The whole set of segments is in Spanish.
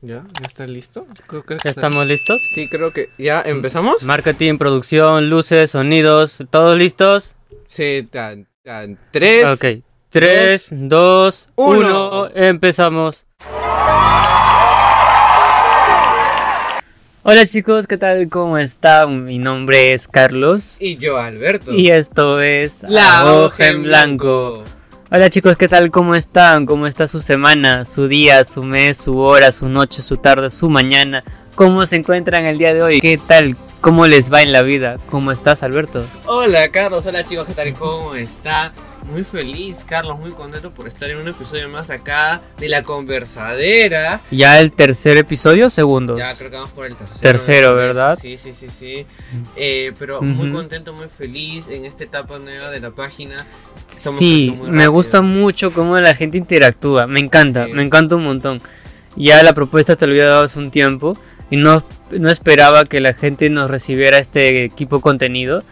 ¿Ya? ¿Ya está listo? Creo, creo que ¿Ya está- estamos listos? Sí, creo que ya empezamos. Marketing, producción, luces, sonidos, ¿todos listos? Sí, tan, tan. Tres. Ok. 3, 2, uno. 1, empezamos. Hola chicos, ¿qué tal? ¿Cómo están? Mi nombre es Carlos Y yo, Alberto. y esto es La hoja en blanco. Hola chicos, ¿qué tal? ¿Cómo están? ¿Cómo está su semana, su día, su mes, su hora, su noche, su tarde, su mañana? ¿Cómo se encuentran el día de hoy? ¿Qué tal? ¿Cómo les va en la vida? ¿Cómo estás, Alberto? Hola, Carlos. Hola, chicos. ¿Qué tal? ¿Cómo está? Muy feliz, Carlos. Muy contento por estar en un episodio más acá de La Conversadera. ¿Ya el tercer episodio segundo? Ya creo que vamos por el tercero. Tercero. ¿verdad? Sí, sí, sí, sí. Eh, pero muy contento, muy feliz en esta etapa nueva de la página. Estamos Sí, me gusta mucho cómo la gente interactúa. Me encanta, Sí. me encanta un montón. Ya la propuesta te lo había dado hace un tiempo y no, no esperaba que la gente nos recibiera este equipo de contenido.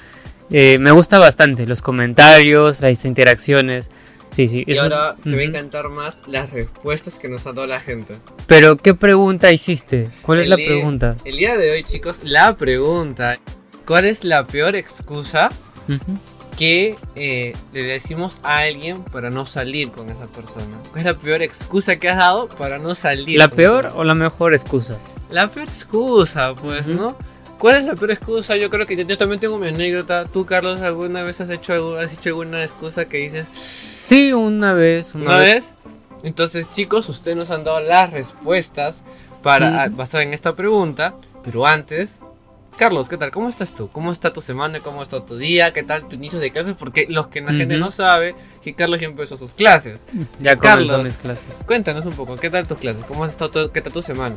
Eh, me gusta bastante los comentarios, las interacciones. Sí, sí. Y eso- ahora te va a encantar más las respuestas que nos ha dado la gente. Pero, ¿qué pregunta hiciste? ¿Cuál es la día- pregunta? El día de hoy, chicos, la pregunta: ¿Cuál es la peor excusa que eh, le decimos a alguien para no salir con esa persona? ¿Cuál es la peor excusa que has dado para no salir? ¿La con peor esa- o la mejor excusa? La peor excusa, pues. ¿no? ¿Cuál es la peor excusa? Yo creo que yo, yo también tengo mi anécdota. ¿Tú, Carlos, alguna vez has hecho, algo, has hecho alguna excusa que dices Sí, una vez. Una, una vez. vez? Entonces, chicos, ustedes nos han dado las respuestas para basado en esta pregunta. Pero antes, Carlos, ¿qué tal? ¿Cómo estás tú? ¿Cómo está tu semana? ¿Cómo está tu día? ¿Qué tal tu inicio de clases? Porque los que la gente no sabe que Carlos ya empezó sus clases. Ya Carlos. mis clases. Cuéntanos un poco, ¿qué tal tus clases? ¿Cómo has estado qué tal tu semana?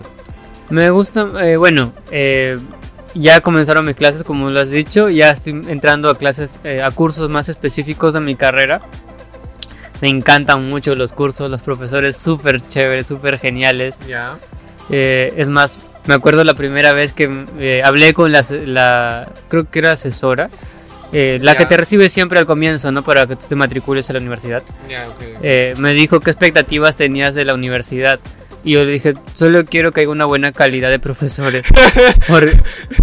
Me gusta, eh, bueno, eh, ya comenzaron mis clases, como lo has dicho, ya estoy entrando a clases, eh, a cursos más específicos de mi carrera. Me encantan mucho los cursos, los profesores súper chéveres, súper geniales. Ya. Eh, es más, me acuerdo la primera vez que eh, hablé con la, la- creo que era asesora, eh, la que te recibe siempre al comienzo, ¿no? Para que tú te matricules a la universidad. Ya, ok. Eh, me dijo qué expectativas tenías de la universidad. Y yo le dije, solo quiero que haya una buena calidad de profesores. Por-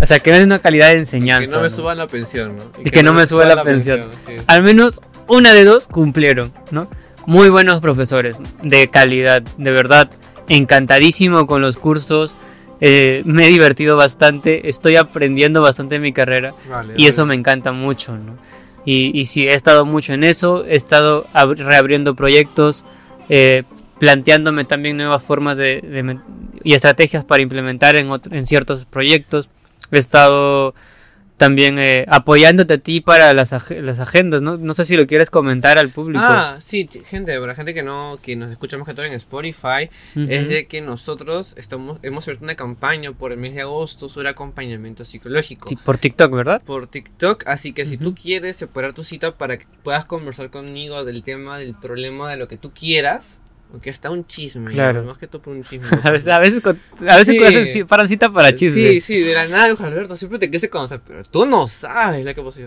o sea, que haya una calidad de que enseñanza. no me ¿no? suban la pensión, ¿no? Y que no me suba la pensión. sí, sí. Al menos una de dos cumplieron, ¿no? Muy buenos profesores, de calidad, de verdad. Encantadísimo con los cursos. eh, me he divertido bastante, estoy aprendiendo bastante en mi carrera. Vale, Y eso vale. me encanta mucho, ¿no? Y, y sí, he estado mucho en eso, he estado ab- reabriendo proyectos, eh, planteándome también nuevas formas de, y estrategias para implementar en, otro- en ciertos proyectos. He estado también eh, apoyándote a ti para las, ag- las agendas, ¿no? No sé si lo quieres comentar al público. Ah, sí, gente, para la gente que no, que nos escucha más que todo en Spotify, es de que nosotros estamos, hemos abierto una campaña por el mes de agosto sobre acompañamiento psicológico. Sí, por TikTok, ¿verdad? Por TikTok, así que si tú Ujú. quieres separar tu cita para que puedas conversar conmigo del tema, del problema, de lo que tú quieras, aunque está un chisme, Claro. más que todo por un chisme. A veces, a veces, con- a veces Sí. hacen ci- paran cita para chisme. Sí, sí, de la nada, Juan Alberto, siempre te quise conocer, pero tú no sabes la que pasó.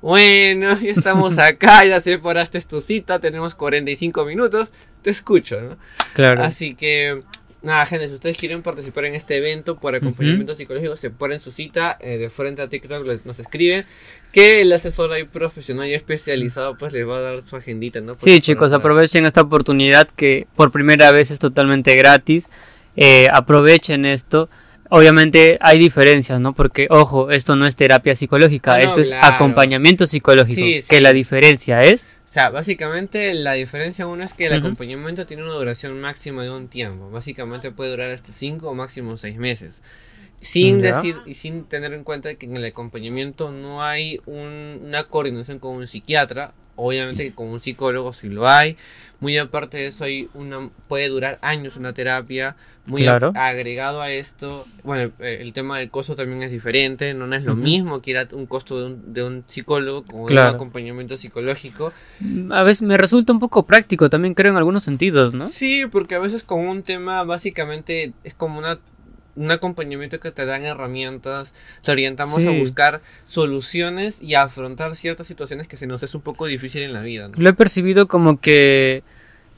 Bueno, ya estamos acá, ya separaste tu cita, tenemos 45 minutos, te escucho, ¿no? Claro. Así que, nada, gente, si ustedes quieren participar en este evento por acompañamiento psicológico, se ponen su cita eh, de frente a TikTok, les- nos escriben que el asesor ahí profesional y especializado pues les va a dar su agendita, ¿no? Pues, Sí, para- chicos, para- aprovechen esta oportunidad que por primera vez es totalmente gratis. Eh, aprovechen esto. Obviamente hay diferencias, ¿no? Porque, ojo, esto no es terapia psicológica, Ah, no, esto es claro. acompañamiento psicológico. Sí, Que sí. la diferencia es. O sea, básicamente la diferencia uno es que el acompañamiento tiene una duración máxima de un tiempo. Básicamente puede durar hasta 5 o máximo 6 meses. Sin Ya. decir y sin tener en cuenta que en el acompañamiento no hay un- una coordinación con un psiquiatra. Obviamente que con un psicólogo sí lo hay. Muy aparte de eso hay una puede durar años una terapia. Muy a- Claro. agregado a esto, bueno, eh, el tema del costo también es diferente. No es lo mismo que ir a un costo de un, de un psicólogo con Claro. un acompañamiento psicológico. A veces me resulta un poco práctico, también creo en algunos sentidos, ¿no? Sí, porque a veces con un tema básicamente es como una un acompañamiento que te dan herramientas, te orientamos a buscar soluciones y a afrontar ciertas situaciones que se nos es un poco difícil en la vida. ¿no? Lo he percibido como que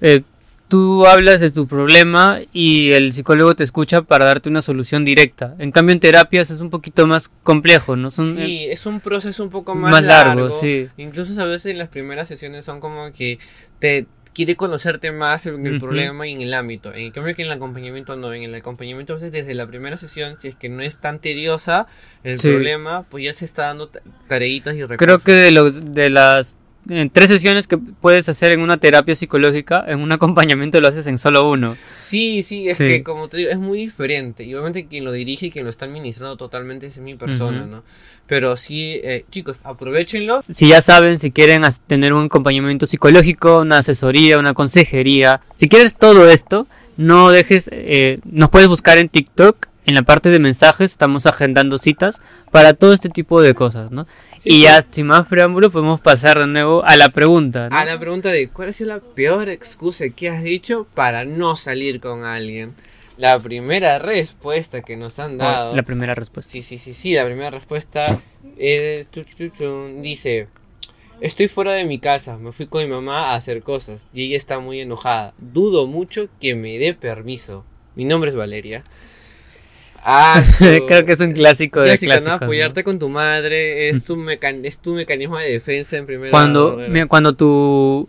eh, tú hablas de tu problema y el psicólogo te escucha para darte una solución directa. En cambio, en terapias es un poquito más complejo, ¿no? Son, sí, eh, es un proceso un poco más, más largo, largo. sí. Incluso a veces en las primeras sesiones son como que te quiere conocerte más en el problema y en el ámbito. En cambio que en el acompañamiento no, en el acompañamiento a veces desde la primera sesión, si es que no es tan tediosa el Sí. problema, pues ya se está dando ta- tareitas y recursos. Creo que de, lo- de las en tres sesiones que puedes hacer en una terapia psicológica, en un acompañamiento lo haces en solo uno. Sí, sí, es Sí. que como te digo, es muy diferente. Y obviamente quien lo dirige y quien lo está administrando totalmente es mi persona. ¿no? Pero sí, eh, chicos, aprovechenlo. Si ya saben, si quieren tener un acompañamiento psicológico, una asesoría, una consejería, si quieres todo esto, no dejes, eh, nos puedes buscar en TikTok, en la parte de mensajes, estamos agendando citas para todo este tipo de cosas, ¿no? Sí, y ya, sin más preámbulo, podemos pasar de nuevo a la pregunta, ¿no? A la pregunta de ¿cuál sido la peor excusa que has dicho para no salir con alguien? La primera respuesta que nos han dado. La primera respuesta. Sí, sí, sí, sí, la primera respuesta es, dice, estoy fuera de mi casa, me fui con mi mamá a hacer cosas y ella está muy enojada. Dudo mucho que me dé permiso. Mi nombre es Valeria. Ah, Creo que es un clásico de clásica, ¿no? clásicos, ¿no? Apoyarte con tu madre es tu, mecan es tu mecanismo de defensa en primer Cuando, mira, cuando tú,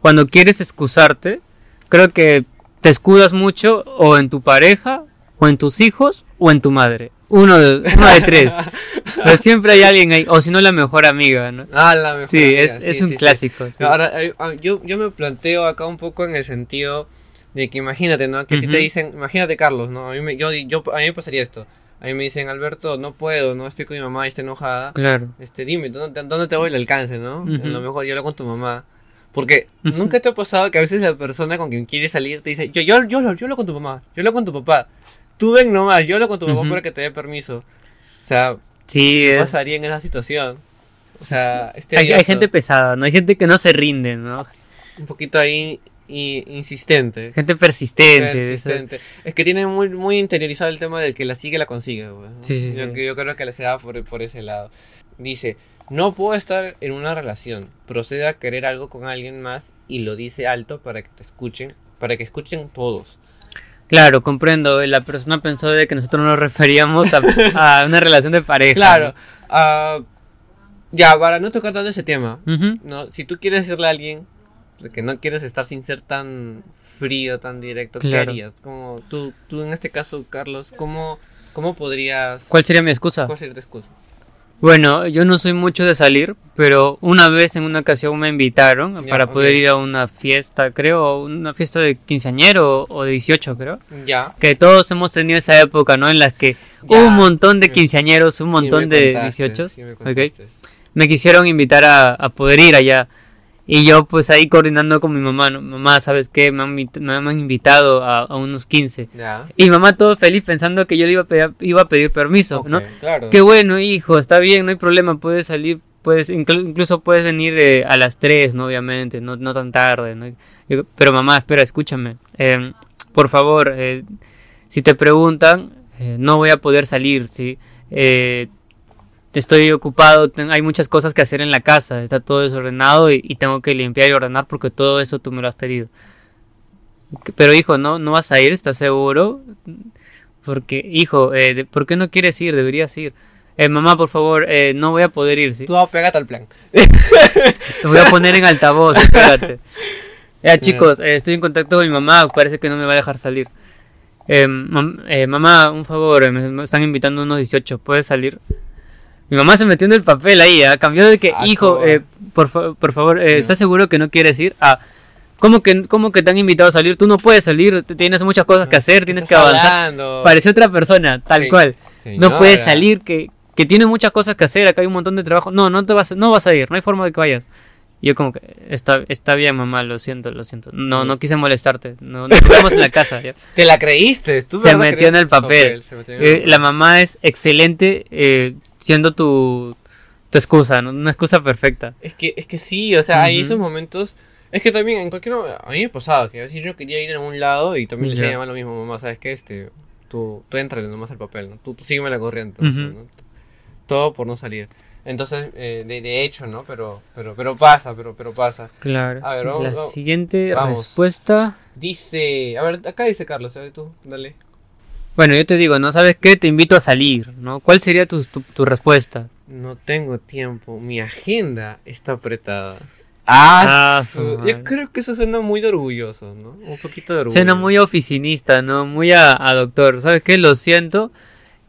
cuando quieres excusarte, creo que te escudas mucho o en tu pareja, o en tus hijos, o en tu madre. Uno de, uno de tres. Pero siempre hay alguien ahí, o si no la mejor amiga, ¿no? Ah, la mejor Sí, amiga, es, sí, es un sí. clásico. sí. Ahora, eh, ah, yo, yo me planteo acá un poco en el sentido de que imagínate, ¿no? Que a ti te dicen, imagínate Carlos, ¿no? A mí me, yo, yo, a mí me pasaría esto. A mí me dicen, Alberto, no puedo, no estoy con mi mamá y está enojada. Claro. Este, dime, ¿dónde, dónde te voy el alcance, no? Ujú. A lo mejor yo hablo con tu mamá. Porque nunca te ha pasado que a veces la persona con quien quieres salir te dice, yo, yo, yo, yo, yo hablo con tu mamá, yo hablo con tu papá. Tú ven nomás, yo hablo con tu papá para que te dé permiso. O sea, Sí, ¿qué es, pasaría en esa situación? O sea, hay, hay gente pesada, ¿no? Hay gente que no se rinde, ¿no? un poquito ahí y, insistente. Gente persistente. Persistente. Es que tiene muy, muy interiorizado el tema del que la sigue la consigue. yo, sí. que- yo creo que se da por, por ese lado. Dice, no puedo estar en una relación. Procede a querer algo con alguien más y lo dice alto para que te escuchen, para que escuchen todos. Claro, comprendo. La persona pensó de que nosotros nos referíamos a, a una relación de pareja. Claro. ah, ya, para no tocar tanto ese tema. No, si tú quieres decirle a alguien que no quieres estar sin ser tan frío, tan directo, ¿qué Claro. harías? Como tú, tú en este caso, Carlos, ¿cómo, cómo podrías... ¿Cuál sería mi excusa? ¿Cuál sería tu excusa? Bueno, yo no soy mucho de salir, pero una vez en una ocasión me invitaron Ya, para poder ir a una fiesta, creo, una fiesta de quinceañero o de 18, creo. Ya. Que todos hemos tenido esa época, ¿no? En las que Ya, un montón de sí quinceañeros, un montón de contaste, 18. sí me quisieron invitar a, a poder ir allá. Y yo pues ahí coordinando con mi mamá, ¿no? Mamá, ¿sabes qué? Me han, invit- me han invitado a, a unos 15. Ya. Y mamá todo feliz pensando que yo le iba a pedir, iba a pedir permiso, ¿no? Claro. Qué bueno, hijo, está bien, no hay problema, puedes salir, puedes, inclu- incluso puedes venir eh, a las 3, ¿no? Obviamente, no, no tan tarde, ¿no? Yo- Pero mamá, espera, escúchame. eh, por favor, eh, si te preguntan, eh, no voy a poder salir, ¿sí? Eh, estoy ocupado, hay muchas cosas que hacer en la casa, está todo desordenado y, y tengo que limpiar y ordenar porque todo eso tú me lo has pedido. Pero hijo, ¿no, no vas a ir? ¿Estás seguro? Porque, hijo, eh, ¿por qué no quieres ir? Deberías ir. Eh, mamá, por favor, eh, no voy a poder ir, ¿sí? Tú pégate al plan. Te voy a poner en altavoz, espérate. Ya, chicos, eh, estoy en contacto con mi mamá, parece que no me va a dejar salir. Eh, mam- eh, mamá, un favor, me, me están invitando unos 18, ¿puedes salir? Mi mamá se metió en el papel ahí, ¿ah? cambió de que, hijo, eh, por, fa- por favor, eh. ¿estás seguro que no quieres ir? Ah, ¿cómo que, ¿cómo que te han invitado a salir? Tú no puedes salir, tienes muchas cosas que hacer, tienes que avanzar. hablando. Parece otra persona, tal Sí, cual. No señora. puedes salir, que, que tienes muchas cosas que hacer, acá hay un montón de trabajo. No, no te vas, no vas a ir, no hay forma de que vayas. Y yo como que, está, está bien mamá, lo siento, lo siento. No, no quise molestarte, no, nos vemos en la casa. ya. Te la creíste. Tú Se metió en el papel. se metió en el Eh, papel. la mamá es excelente eh, siendo tu, tu excusa, ¿no? una excusa perfecta. Es que, es que sí, o sea, hay esos momentos. Es que también en cualquier. A mí me pasaba que veces yo quería ir a un lado y también le decía lo mismo, mamá, ¿sabes qué? Este, tú, tú entrale nomás al papel, ¿no? Tú, tú sígueme la corriente. o sea, Ujú. ¿no? Todo por no salir. Entonces, eh, de, de hecho, ¿no? Pero, pero, pero pasa, pero, pero pasa. Claro. A ver, vamos- la vamos. siguiente Vamos. respuesta. Dice, a ver, acá dice Carlos, a ver tú, dale. Bueno, yo te digo, ¿no sabes qué? Te invito a salir, ¿no? ¿Cuál sería tu, tu, tu respuesta? No tengo tiempo, mi agenda está apretada. Ah, Ah, su- yo creo que eso suena muy orgulloso, ¿no? Un poquito de orgullo. Suena muy oficinista, ¿no? Muy a, a doctor. ¿Sabes qué? Lo siento.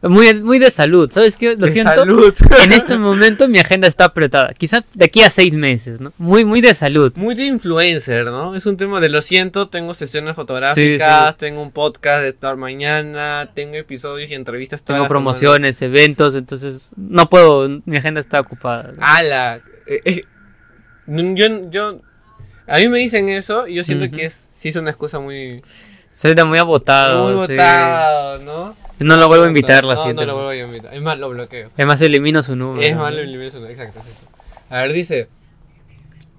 Muy, muy de salud. ¿Sabes qué? Lo De siento. salud. En este momento mi agenda está apretada. Quizás de aquí a seis meses, ¿no? Muy, muy de salud. Muy de influencer, ¿no? Es un tema de lo siento, tengo sesiones fotográficas, Sí, tengo un podcast de estar mañana, tengo episodios y entrevistas toda Tengo promociones, eventos, entonces no puedo. Mi agenda está ocupada. semana. ¡Hala! Eh, eh, yo, yo, a mí me dicen eso y yo siento que es, sí es una excusa muy, Suena muy agotado. muy sí. botado, ¿no? No lo vuelvo a invitar la No, siguiente. no lo vuelvo a invitar. Es más, lo bloqueo. Es más, elimino su número. Es ¿no? malo el nivel sonoro, exacto. es eso. A ver, dice.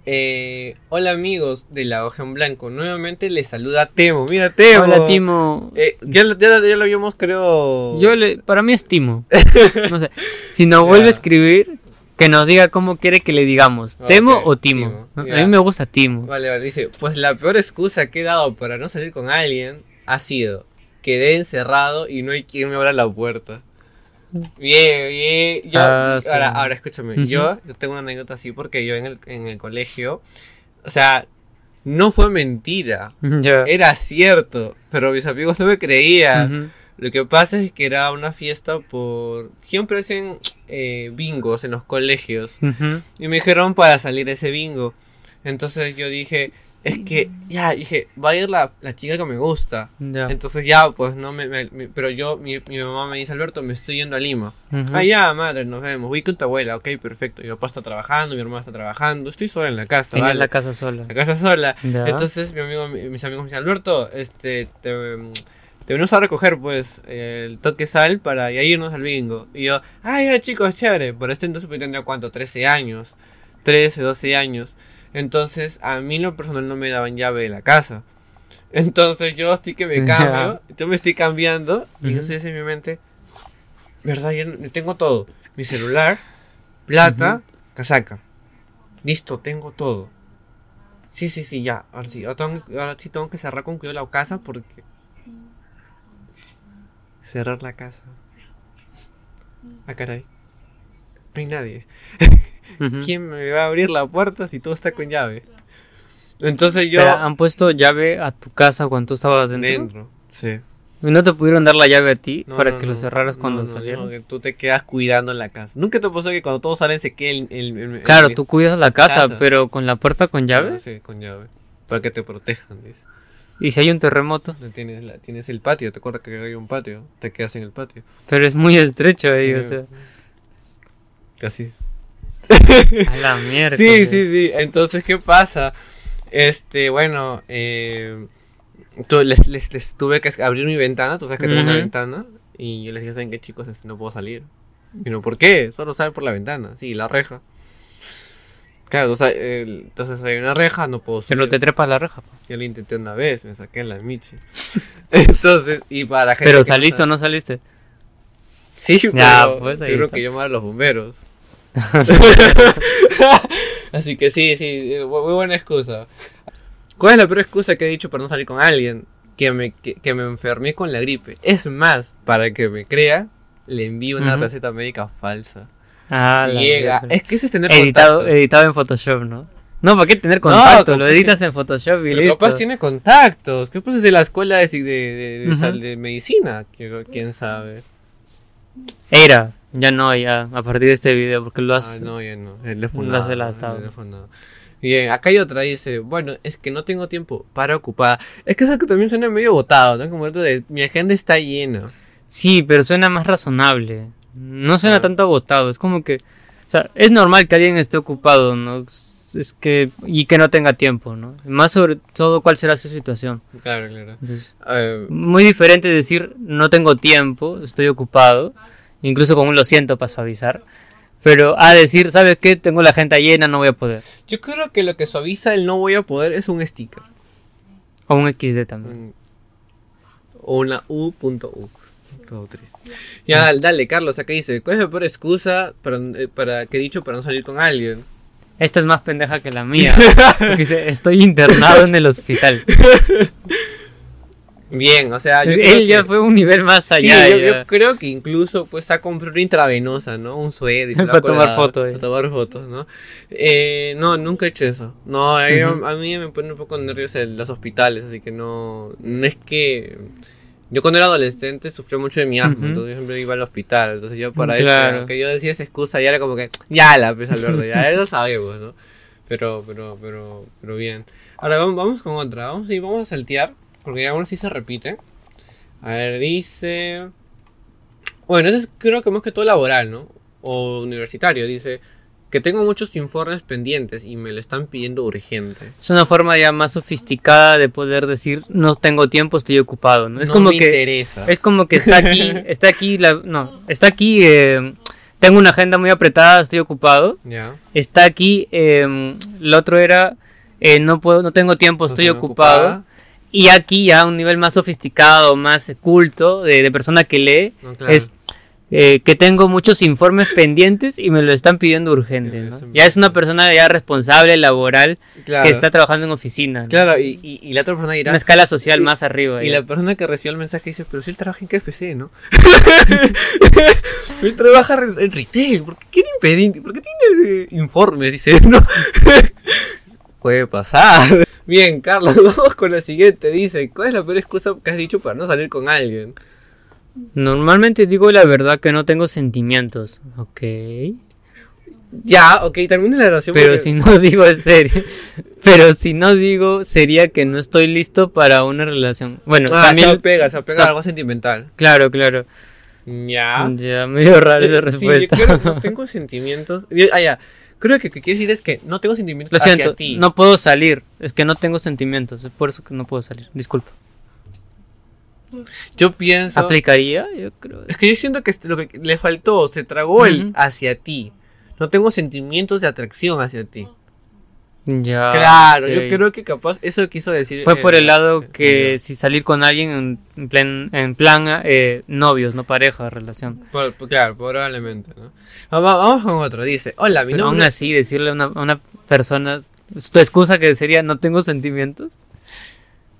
eh, hola amigos de la hoja en blanco. Nuevamente les saluda Temo. Mira, Temo. Hola, Timo. Eh, ya, lo- ya, lo- ya lo habíamos, creo. Yo le, para mí es Timo. No sé. Si nos vuelve a escribir, que nos diga cómo quiere que le digamos. ¿Temo o Timo. A mí me gusta Timo. Vale, vale. Dice: Pues la peor excusa que he dado para no salir con alguien ha sido: quedé encerrado y no hay quien me abra la puerta. Bien, bien. Yo, Ah, sí. ahora, ahora escúchame. Yo, yo tengo una anécdota así porque yo en el, en el colegio. O sea, no fue mentira. Era cierto, pero mis amigos no me creían. Lo que pasa es que era una fiesta por... Siempre hacen eh, bingos en los colegios. Ujú. Y me dijeron para salir ese bingo. Entonces yo dije, es que ya, dije, va a ir la, la chica que me gusta. Entonces ya, pues no me... me- me- pero yo, mi, mi mamá me dice, Alberto, me estoy yendo a Lima. Ujú. Ah, ya, madre, nos vemos. Voy con tu abuela, ok, perfecto. Mi papá está trabajando, mi hermana está trabajando. Estoy sola en la casa. Vale. la casa sola. La casa sola. Entonces mi amigo, mi- mis amigos me dicen, Alberto, este, te, te venimos a recoger pues el toque sal para ya irnos al bingo. Y yo, ay, ya chicos, chévere. Por este entonces pues tendría cuánto, 13 años, 13, 12 años. Entonces a mí lo personal no me daban llave de la casa. Entonces yo estoy que me cambio, yo me estoy cambiando y yo estoy en mi mente, ¿verdad? Ya no- tengo todo. Mi celular, plata, casaca. Listo, tengo todo. Sí, sí, sí, ya. Ahora sí, ahora, tengo- ahora sí tengo que cerrar con cuidado la casa porque... Cerrar la casa. Ah, caray. No hay nadie. ¿Quién me va a abrir la puerta si todo está con llave? Entonces yo... Pero, ¿Han puesto llave a tu casa cuando tú estabas dentro? Dentro. Sí. ¿Y no te pudieron dar la llave a ti No, para no, que no. lo cerraras cuando salieron? que tú te quedas cuidando la casa. Nunca te pasó que cuando todos salen se quede el... el- el- Claro, el- tú cuidas la casa, Casa. pero con la puerta con llave. Sí, con llave. Para que te protejan, dice. Y si hay un terremoto, No Tienes, la- tienes el patio, ¿te acuerdas que hay un patio? Te quedas en el patio. pero es muy estrecho ahí, Sí. o sea. Casi. A la mierda. Sí, sí, sí. Entonces, ¿qué pasa? Este, bueno, eh, les, les- les tuve que abrir mi ventana, tú sabes que tengo una ventana, y yo les dije, ¿saben qué chicos? Este, no puedo salir. Y no, ¿por qué? Solo sale por la ventana, sí, la reja. Claro, o sea, el- entonces hay una reja, no puedo subir. Pero te trepas la reja. po. Yo lo intenté una vez, me saqué la Michi. entonces, y para la gente Pero saliste o no saliste. Sí, Ya, pero pues, ahí tuvieron está. que llamar a los bomberos. Así que sí, sí, eh, muy buena excusa. ¿Cuál es la peor excusa que he dicho para no salir con alguien? Que me, que, que me enfermé con la gripe. Es más, para que me crea, le envío una receta médica falsa. Ah, Llega. Es que eso es tener editado, contactos. editado en Photoshop, ¿no? No, ¿para qué tener contacto? con lo editas en Photoshop y listo. capaz tiene contactos. ¿Qué pasa de la escuela de, de, de, medicina? ¿Quién sabe? Era, ya no, ya, a partir de este video, porque lo has... Ah, no, ya no. El. Lo has delatado. Bien, acá hay otra, dice, bueno, es que no tengo tiempo para ocupada. Es que eso que también suena medio botado, ¿no? Como esto de, mi agenda está llena. Sí, pero suena más razonable. No suena tanto agotado. Es como que. O sea, es normal que alguien esté ocupado, ¿no? Es que. Y que no tenga tiempo, ¿no? Más sobre todo cuál será su situación. Claro, claro. Entonces, muy diferente decir no tengo tiempo, estoy ocupado. Incluso como un lo siento para suavizar. Pero a decir, ¿sabes qué? Tengo la agenda llena, no voy a poder. yo creo que lo que suaviza el no voy a poder es un sticker. O un XD también. O una U.U. Todo triste. Ya, dale, Carlos, acá dice, ¿cuál es la peor excusa para, eh, para que he dicho para no salir con alguien? Esta es más pendeja que la mía. Dice, estoy internado en el hospital. Bien, o sea, yo Él ya que- fue un nivel más Sí, allá. yo, ya. yo creo que incluso pues ha comprado una intravenosa, ¿no? Un suede y se Para tomar fotos, eh. Para tomar fotos, ¿no? Eh, no, nunca he hecho eso. No, a, Ujú. a mí me pone un poco nervioso los hospitales, así que no, no es que... Yo cuando era adolescente sufrí mucho de mi asma, entonces yo siempre iba al hospital, entonces yo para Claro. eso, que yo decía esa excusa, ya era como que, ya la pues Alberto, ya eso sabemos, ¿no? Pero, pero, pero, pero bien. Ahora vamos, vamos con otra, vamos, sí, vamos a saltear, porque algunos sí se repiten. A ver, dice... Bueno, eso es creo que más que todo laboral, ¿no? O universitario, dice que tengo muchos informes pendientes y me lo están pidiendo urgente. Es una forma ya más sofisticada de poder decir, no tengo tiempo, estoy ocupado. ¿no? Es no como me que interesa. Es como que está aquí, está aquí, la, no, está aquí, eh, tengo una agenda muy apretada, estoy ocupado. Ya. Está aquí, eh, lo otro era, eh, no puedo, no tengo tiempo, estoy ocupado. ocupada. Y aquí ya un nivel más sofisticado, más culto, de, de persona que lee, No, claro. es eh, que tengo muchos informes pendientes y me lo están pidiendo urgente. Ya es una persona ya responsable, laboral, Claro. que está trabajando en oficina. ¿no? Claro, y, y, y la otra persona dirá... Una escala social y- más arriba. Y ya. la persona que recibió el mensaje dice, pero si él trabaja en KFC, ¿no? él trabaja en retail, ¿por qué quiere impedir? ¿Por qué tiene eh, informes? Dice, ¿no? Puede pasar. Bien, Carlos, vamos con la siguiente. Dice, ¿cuál es la peor excusa que has dicho para no salir con alguien? Normalmente digo la verdad que no tengo sentimientos. Ok. Ya, ok, termina la oración. Pero porque- si no digo es serio. Pero si no digo sería que no estoy listo para una relación. Bueno, Ah, se también. apega, se apega se- a algo sentimental. Claro, claro. Ya. Ya, medio rara esa Eh, respuesta. Sí, yo creo que no tengo sentimientos. Ah, ya. Creo que lo que quiere decir es que no tengo sentimientos Lo hacia siento, ti. no puedo salir. Es que no tengo sentimientos. Es por eso que no puedo salir. Disculpa. Yo pienso. ¿Aplicaría? Yo creo. Es que yo siento que lo que le faltó, se tragó el Ujú. hacia ti. No tengo sentimientos de atracción hacia ti. Ya. claro, yo creo que capaz eso quiso decir. Fue eh, por el lado eh, que si salir con alguien en, plan, en plan eh, novios, no pareja, relación. por- por- claro, probablemente, ¿no? Va- va- Vamos con otro. Dice: Hola, mi Pero aún nombre. así, decirle a una, a una persona, tu excusa que sería no tengo sentimientos.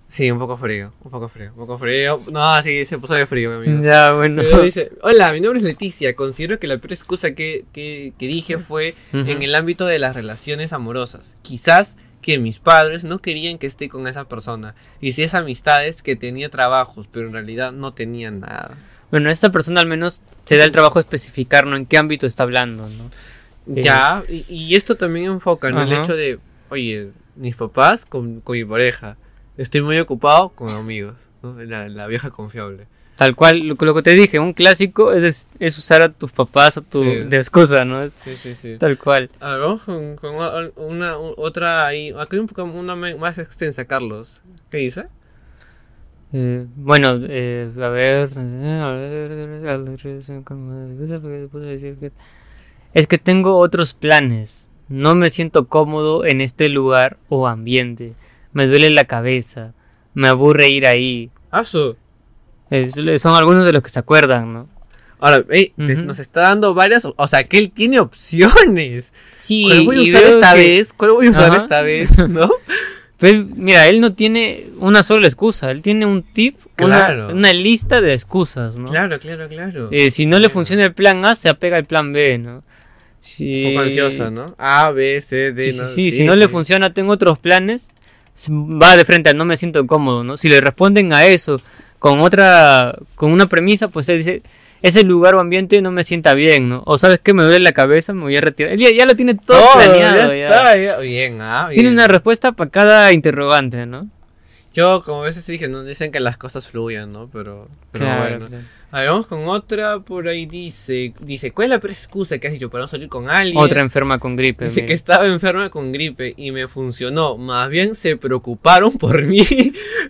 Sí, un poco frío. Un poco frío. Un poco frío. No, sí, se puso de frío, mi amigo. Ya, bueno. Pero dice, hola, mi nombre es Leticia. Considero que la peor excusa que, que, que dije fue en el ámbito de las relaciones amorosas. Quizás que mis padres no querían que esté con esa persona. Y si es amistades que tenía trabajos, pero en realidad no tenía nada. Bueno, esta persona al menos se da el trabajo de especificar, ¿no? En qué ámbito está hablando, ¿no? Eh, Ya, y, y esto también enfoca en el Ajá. hecho de, oye, mis papás con, con mi pareja. Estoy muy ocupado con amigos. ¿no? La, la vieja confiable. Tal cual, lo, lo que te dije, un clásico es, es usar a tus papás a tu, Sí. de excusa, ¿no? Es Sí, sí, sí. tal cual. A ver, vamos con, con una, una- otra ahí. Acá hay un poco una más extensa, Carlos. ¿Qué dice? Eh, bueno, eh, a ver. Es que tengo otros planes. No me siento cómodo en este lugar o ambiente. Me duele la cabeza. Me aburre ir ahí. Asu. Es- son algunos de los que se acuerdan, ¿no? Ahora, ey, te- Ujú. nos está dando varias. O sea, que él tiene opciones. Sí, ¿Cuál voy a usar esta que- vez? ¿Cuál voy a usar Ajá. esta vez? ¿No? Pues, mira, él no tiene una sola excusa. Él tiene un tip, una- Claro. una, lista de excusas, ¿no? Claro, claro, claro. Eh, si no le funciona el plan A, se apega al plan B, ¿no? Si- Un poco ansiosa, ¿no? A, B, C, D. Sí, sí, no, sí, si no le funciona, tengo otros planes. Va de frente a no me siento cómodo, ¿no? Si le responden a eso con otra, con una premisa, pues él dice, ese lugar o ambiente no me sienta bien, ¿no? O sabes que me duele la cabeza, me voy a retirar. Él ya, ya lo tiene todo, Todo, planeado. ya ya. está. ya. Bien, ah, bien. Tiene una respuesta para cada interrogante, ¿no? Yo, como a veces dije, no dicen que las cosas fluyan, ¿no? Pero, pero Claro, bueno. claro. A ver, vamos con otra. Por ahí dice: dice ¿Cuál es la excusa que has dicho para no salir con alguien? Otra enferma con gripe. Dice mira. que estaba enferma con gripe y me funcionó. Más bien se preocuparon por mí,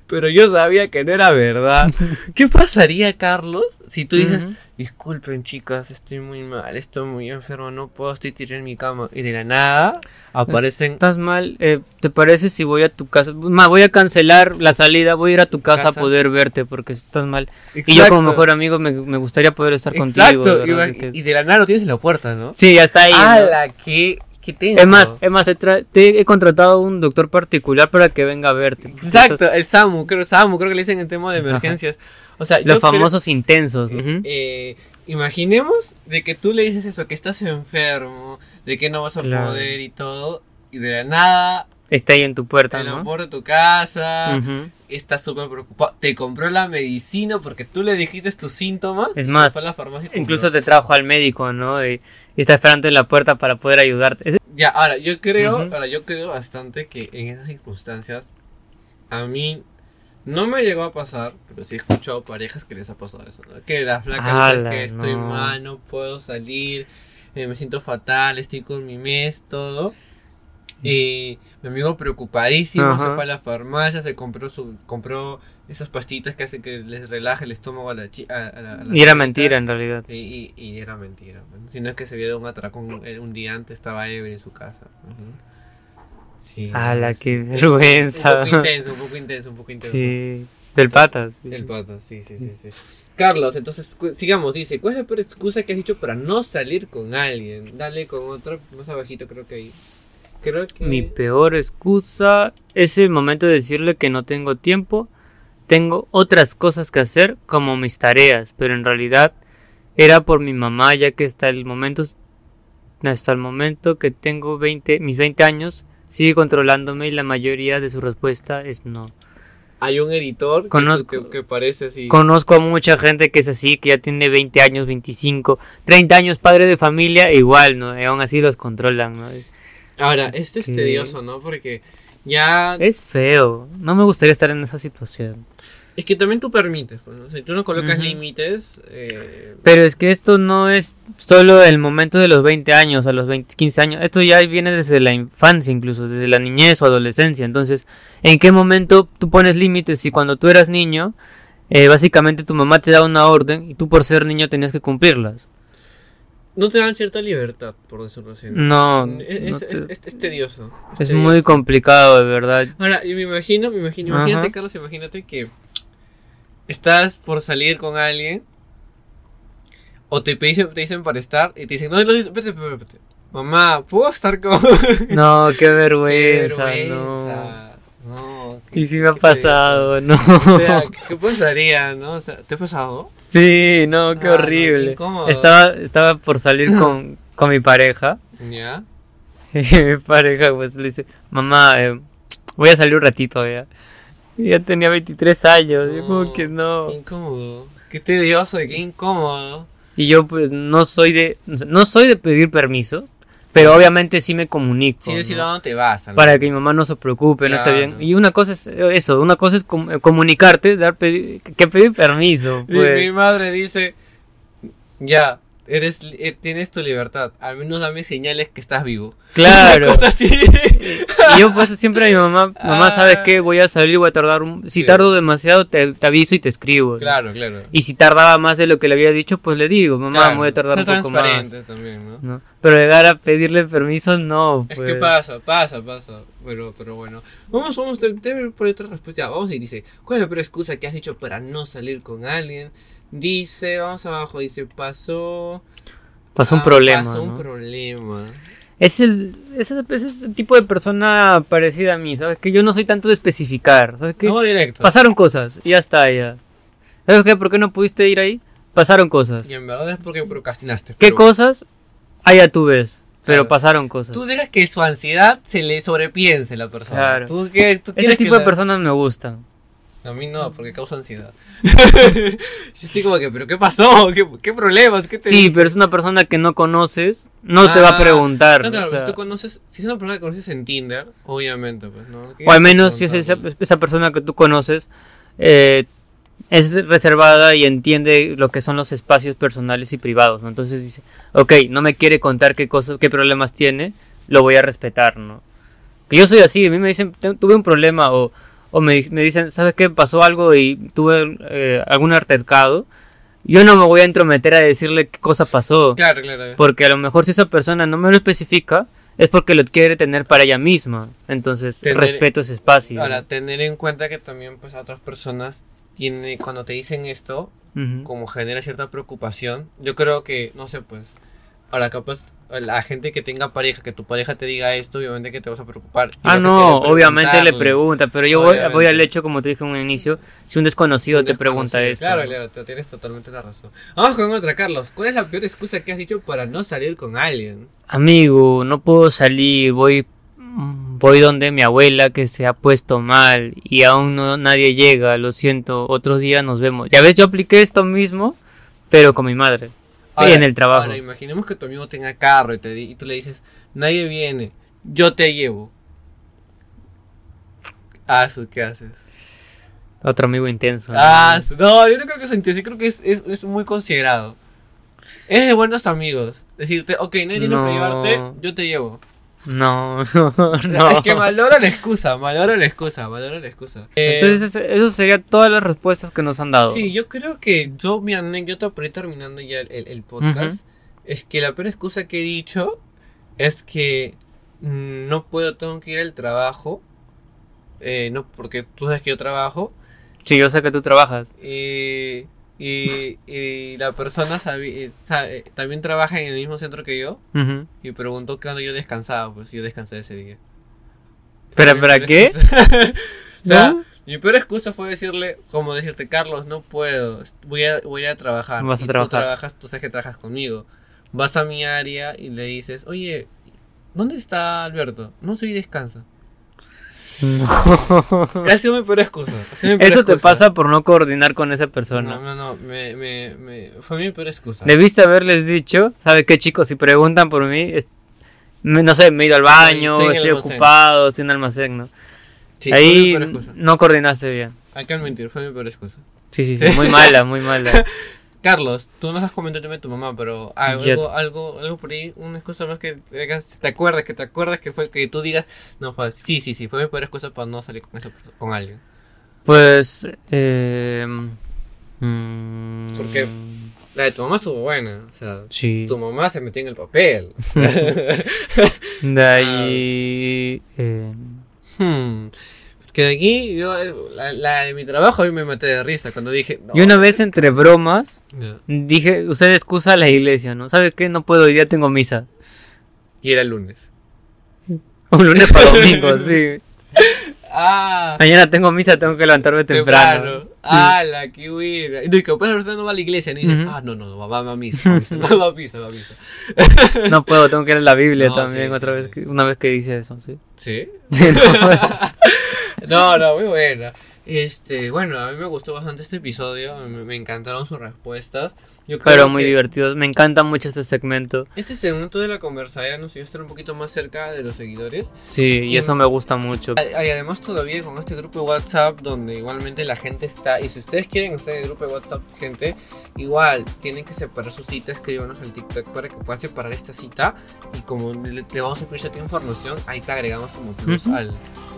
pero yo sabía que no era verdad. ¿Qué pasaría, Carlos, si tú dices. Disculpen chicas, estoy muy mal, estoy muy enfermo, no puedo, estoy tirado en mi cama. Y de la nada aparecen... Estás mal, eh, ¿te parece si voy a tu casa? Ma, voy a cancelar la salida, voy a ir a tu casa, Casa. a poder verte porque estás mal. Y yo como mejor amigo me, me gustaría poder estar contigo. Exacto, y, de la nada lo tienes en la puerta, ¿no? Sí, ya está ahí. ¿no? ¡Hala! ¡Qué, qué tenso! Es más, es más, te he contratado un doctor particular para que venga a verte. Exacto, el SAMU, creo, SAMU, creo que le dicen en tema de emergencias. O sea, Los yo creo- famosos intensos. Eh, eh, imaginemos de que tú le dices eso, que estás enfermo, de que no vas a Claro. poder y todo, y de la nada, Está ahí en tu puerta, en ¿no? puerta de tu casa, Ujú. estás súper preocupado, te compró la medicina porque tú le dijiste tus síntomas, Es se más, fue a la farmacia. Incluso te trajo al médico, ¿no? Y, y está esperando en la puerta para poder ayudarte. Es- Ya, ahora, yo creo, Ujú. ahora, yo creo bastante que en esas circunstancias, a mí no me llegó a pasar, pero sí he escuchado parejas que les ha pasado eso, ¿no? Que la flaca dice Ala, que estoy no. mal, no puedo salir, eh, me siento fatal, estoy con mi mes, todo. Y mi amigo preocupadísimo Ajá. se fue a la farmacia, se compró su compró esas pastillas que hacen que les relaje el estómago a la chi- a, a la, a la Y era mentira en realidad. Y, y- y era mentira. ¿no? Si no es que se viera un atracón eh, un día antes, estaba ebrio en su casa. Sí. ¡Hala, sí. qué Un vergüenza! poco intenso, un poco intenso, un poco intenso. Sí, del patas. sí. El pata, sí, sí, sí, sí. Carlos, entonces sigamos, dice, ¿cuál es la peor excusa que has dicho para no salir con alguien? Dale con otro, más abajito creo que ahí. Creo que... Mi peor excusa es el momento de decirle que no tengo tiempo, tengo otras cosas que hacer como mis tareas, pero en realidad era por mi mamá ya que hasta el momento hasta el momento que tengo 20 mis 20 años sigue controlándome y la mayoría de su respuesta es no. Hay un editor que, Conozco- que, que parece así. Conozco a mucha gente que es así, que ya tiene 20 años, 25, 30 años padre de familia, e igual, ¿no? Y aún así los controlan, ¿no? Ahora, este es tedioso, ¿no? Porque ya... Es feo, no me gustaría estar en esa situación. Es que también tú permites, pues, ¿no? Si tú no colocas límites... Eh, Pero es que esto no es solo el momento de los 20 años, a los 20, 15 años. Esto ya viene desde la infancia, incluso desde la niñez o adolescencia. Entonces, ¿en qué momento tú pones límites si cuando tú eras niño, eh, básicamente tu mamá te da una orden y tú por ser niño tenías que cumplirlas? no te dan cierta libertad, por decirlo así. No, Es, no es- te- es- es tedioso. es tedioso. muy complicado, de verdad. Ahora, yo me imagino, me imagino, imagínate, Ajá. Carlos, imagínate que estás por salir con alguien o te dicen, te dicen para estar y te dicen, no, no, espérate, espérate. Mamá, ¿puedo estar con...? No, qué Qué vergüenza, no. vergüenza. No, qué- Y si me ha qué pasado, no. O sea, ¿qué, qué pasaría, no? O sea, ¿te ha pasado? Sí, no, qué Ah, no, qué horrible. incómodo. estaba, estaba por salir con, con mi pareja. ¿Ya? Y mi pareja pues le dice, mamá, eh, voy a salir un ratito ya. Y ya tenía 23 años, yo como que no. Qué incómodo. Qué tedioso, qué incómodo. Y yo pues no soy de, no soy de pedir permiso, pero obviamente sí me comunico. Sí, decir ¿no? a dónde vas. algo. Para que mi mamá no se preocupe, no está Claro. bien. Y una cosa es eso, una cosa es com- eh, comunicarte, dar pedi- que pedir permiso. Mi, Pues. mi madre dice, ya, eres, eh, tienes tu libertad, al menos dame señales que estás vivo. Claro. Y yo pues siempre a mi mamá, mamá, ¿sabes Ah. qué? Voy a salir, voy a tardar un... Si Sí. tardo demasiado, te, te aviso y te escribo. claro, claro. Y si tardaba más de lo que le había dicho, pues le digo, mamá, Claro, voy a tardar un poco más. también, ¿no? ¿no? Pero llegar a pedirle permiso, no. Es pues. que pasa, pasa, pasa. Pero, pero bueno. Vamos, vamos, voy por otra respuesta. Ya, vamos y dice, ¿cuál es la peor excusa que has dicho para no salir con alguien? Dice, vamos abajo, dice, pasó... Pasó un ah, problema. Pasó un ¿no? problema. Es el, es, el, es el tipo de persona parecida a mí, ¿sabes? Que yo no soy tanto de especificar, ¿sabes? Que Vamos directo. pasaron cosas y ya está, ya. ¿Sabes qué? ¿Por qué no pudiste ir ahí? Pasaron cosas. Y en verdad es porque procrastinaste. ¿Qué pero- cosas? Allá tú ves, pero Claro. pasaron cosas. Tú dejas que su ansiedad se le sobrepiense la persona. Claro. ¿Tú, qué, tú Ese tipo que de la- personas me gustan. A mí no, porque causa ansiedad. Yo estoy como que, ¿pero qué pasó? ¿Qué, qué problemas? ¿Qué te Sí, pero es una persona que no conoces, no te va a Ah, preguntar. No, claro, o sea, si tú conoces, si es una persona que conoces en Tinder, obviamente, pues, ¿no? ¿Qué o al menos si es esa, preguntarle? esa persona que tú conoces, eh, es reservada y entiende lo que son los espacios personales y privados, ¿no? Entonces dice, ok, no me quiere contar qué cosas, qué problemas tiene, lo voy a respetar, ¿no? Que yo soy así, a mí me dicen, "Te- tuve un problema o, o me, me dicen, ¿sabes qué? Pasó algo y tuve eh, algún altercado. yo no me voy a entrometer a decirle qué cosa pasó. Claro, claro. Porque a lo mejor si esa persona no me lo especifica, es porque lo quiere tener para ella misma. Entonces, Tener- respeto ese espacio. Ahora, tener en cuenta que también pues a otras personas tiene, cuando te dicen esto, Ujú. como genera cierta preocupación, yo creo que, no sé, pues, ahora capaz la gente que tenga pareja, que tu pareja te diga esto, obviamente que te vas a preocupar. Ah, no, obviamente le pregunta, pero yo voy, voy al hecho, como te dije en un inicio, si un desconocido Un te pregunta esto. Claro, claro, te- tienes totalmente la razón. Vamos con otra, Carlos. ¿Cuál es la peor excusa que has dicho para no salir con alguien? Amigo, no puedo salir, voy voy donde mi abuela que se ha puesto mal y aún no nadie llega, lo siento, otros días nos vemos. Ya ves, yo apliqué esto mismo, pero con mi madre. Y en el trabajo. Ahora, imaginemos que tu amigo tenga carro y, te, y tú le dices, nadie viene, yo te llevo. Ah, ¿qué haces? Otro amigo intenso. ¿no? Ah, no, yo no creo que sea intenso, creo que es, es, es muy considerado. Es de buenos amigos. Decirte, ok, nadie tiene No. para llevarte, yo te llevo. No, no, no. Es que valoro la excusa, valoro la excusa, valoro la excusa. Eh, Entonces, eso- eso sería todas las respuestas que nos han dado. Sí, yo creo que yo, mi anécdota, por ir terminando ya el, podcast, es que la peor excusa que he dicho es que no puedo, tengo que ir al trabajo, eh, no, porque tú sabes que yo trabajo, Sí, yo sé que tú trabajas. y, y, y la persona sabi- eh, eh, también trabaja en el mismo centro que yo, Ujú. y preguntó cuándo yo descansaba, pues yo descansé ese día. ¿Pero para qué? o sea, ¿No? mi peor excusa fue decirle, como decirte, Carlos, no puedo, voy a, voy a trabajar. Vas a Y trabajar. Tú trabajas, tú sabes que trabajas conmigo. Vas a mi área y le dices, oye, ¿dónde está Alberto? No soy descansa. Ha sido mi peor excusa. mi peor Eso te pasa por no coordinar con esa persona. No, no, no, me, me, me, fue mi peor excusa. Debiste haberles dicho, ¿sabe qué chicos? Si preguntan por mí, es- me- no sé, me he ido al baño, Estoy ocupado, estoy en almacén, ¿no? Sí, Ahí no coordinaste bien. Hay que mentir, fue mi peor excusa. Sí, sí, sí, muy mala, muy mala. Carlos, tú nos has comentado también tu mamá, pero algo, Yo- algo, algo, por ahí, una excusa más que te, acuerdas, que te acuerdas que fue que tú digas, no, fue, sí, sí, sí, fue mi peor excusa para no salir con perso- con alguien. Pues, eh, mm, Porque- La de tu mamá estuvo buena, o sea, Sí. tu mamá se metió en el papel. De ahí, eh, Hmm. Que de aquí, yo, eh, la, la de mi trabajo, a mí me maté de risa cuando dije, no, y una vez entre bromas, dije, usted excusa a la iglesia, ¿no? ¿Sabe qué? No puedo, hoy día tengo misa. Y era el lunes. Un lunes para domingo, sí. Ah, Mañana tengo misa, tengo que levantarme temprano. temprano. Sí. Ah, la que buena. Y no, y capaz la persona no va a la iglesia, ni dice, ah, no, no, no, va, va a misa, va a misa, va a misa, va a misa. No puedo, tengo que leer la Biblia No, también, sí, otra sí, vez, que- una vez que dice eso, sí. ¿Sí? Sí, no puedo. No, no, muy buena. Este, bueno, a mí me gustó bastante este episodio, me, me encantaron sus respuestas. Yo creo Pero muy que divertido, me encanta mucho este segmento. Este segmento de la conversadera nos iba a estar un poquito más cerca de los seguidores. Sí, y eso me gusta mucho. Y además todavía con este grupo de WhatsApp donde igualmente la gente está, y si ustedes quieren estar en el grupo de WhatsApp, gente, igual tienen que separar su cita, escríbanos al TikTok para que puedan separar esta cita y como te vamos a pedir cierta información, ahí te agregamos como plus Ujú. al,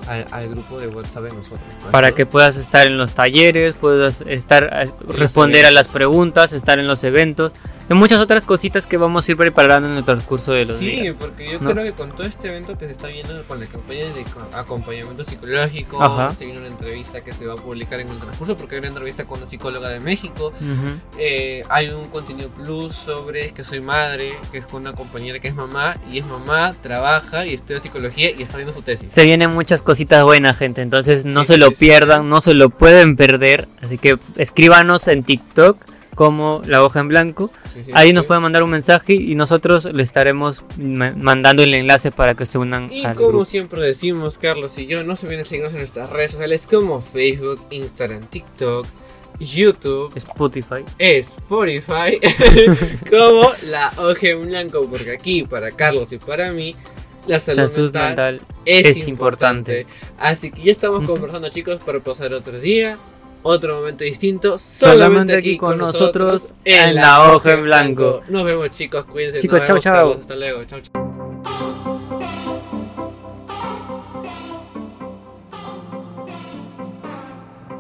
al, al grupo de WhatsApp de nosotros. ¿no? Para que puedas estar en los talleres, puedas estar a- responder a las preguntas, estar en los eventos y muchas otras cositas que vamos a ir preparando en el transcurso de los Sí, días. porque yo ¿no? creo que con todo este evento que se está viendo con la campaña de co- acompañamiento psicológico, Ajá. se viene una entrevista que se va a publicar en el transcurso porque hay una entrevista con una psicóloga de México, Ujú. Eh, hay un contenido plus sobre que soy madre, que es con una compañera que es mamá, y es mamá, trabaja y estudia psicología y está viendo su tesis. Se vienen muchas cositas buenas, gente. Entonces no Sí, se lo sí, sí. pierdan, no se lo pueden perder. Así que escríbanos en TikTok como la hoja en blanco. Sí, sí, Ahí sí. nos pueden mandar un mensaje y nosotros le estaremos ma- mandando el enlace para que se unan Y al como grupo. siempre decimos, Carlos y yo, no se olviden de seguirnos en nuestras redes sociales como Facebook, Instagram, TikTok, YouTube, Spotify. Spotify, como la hoja en blanco, porque aquí para Carlos y para mí la salud, La salud mental, mental es, es importante. Así que ya estamos conversando, chicos, para pasar otro día, otro momento distinto, Solamente aquí con nosotros en la hoja en blanco. Nos vemos, chicos, cuídense. Chicos, chau, vemos, chau. Carlos, Hasta luego, chau, chau.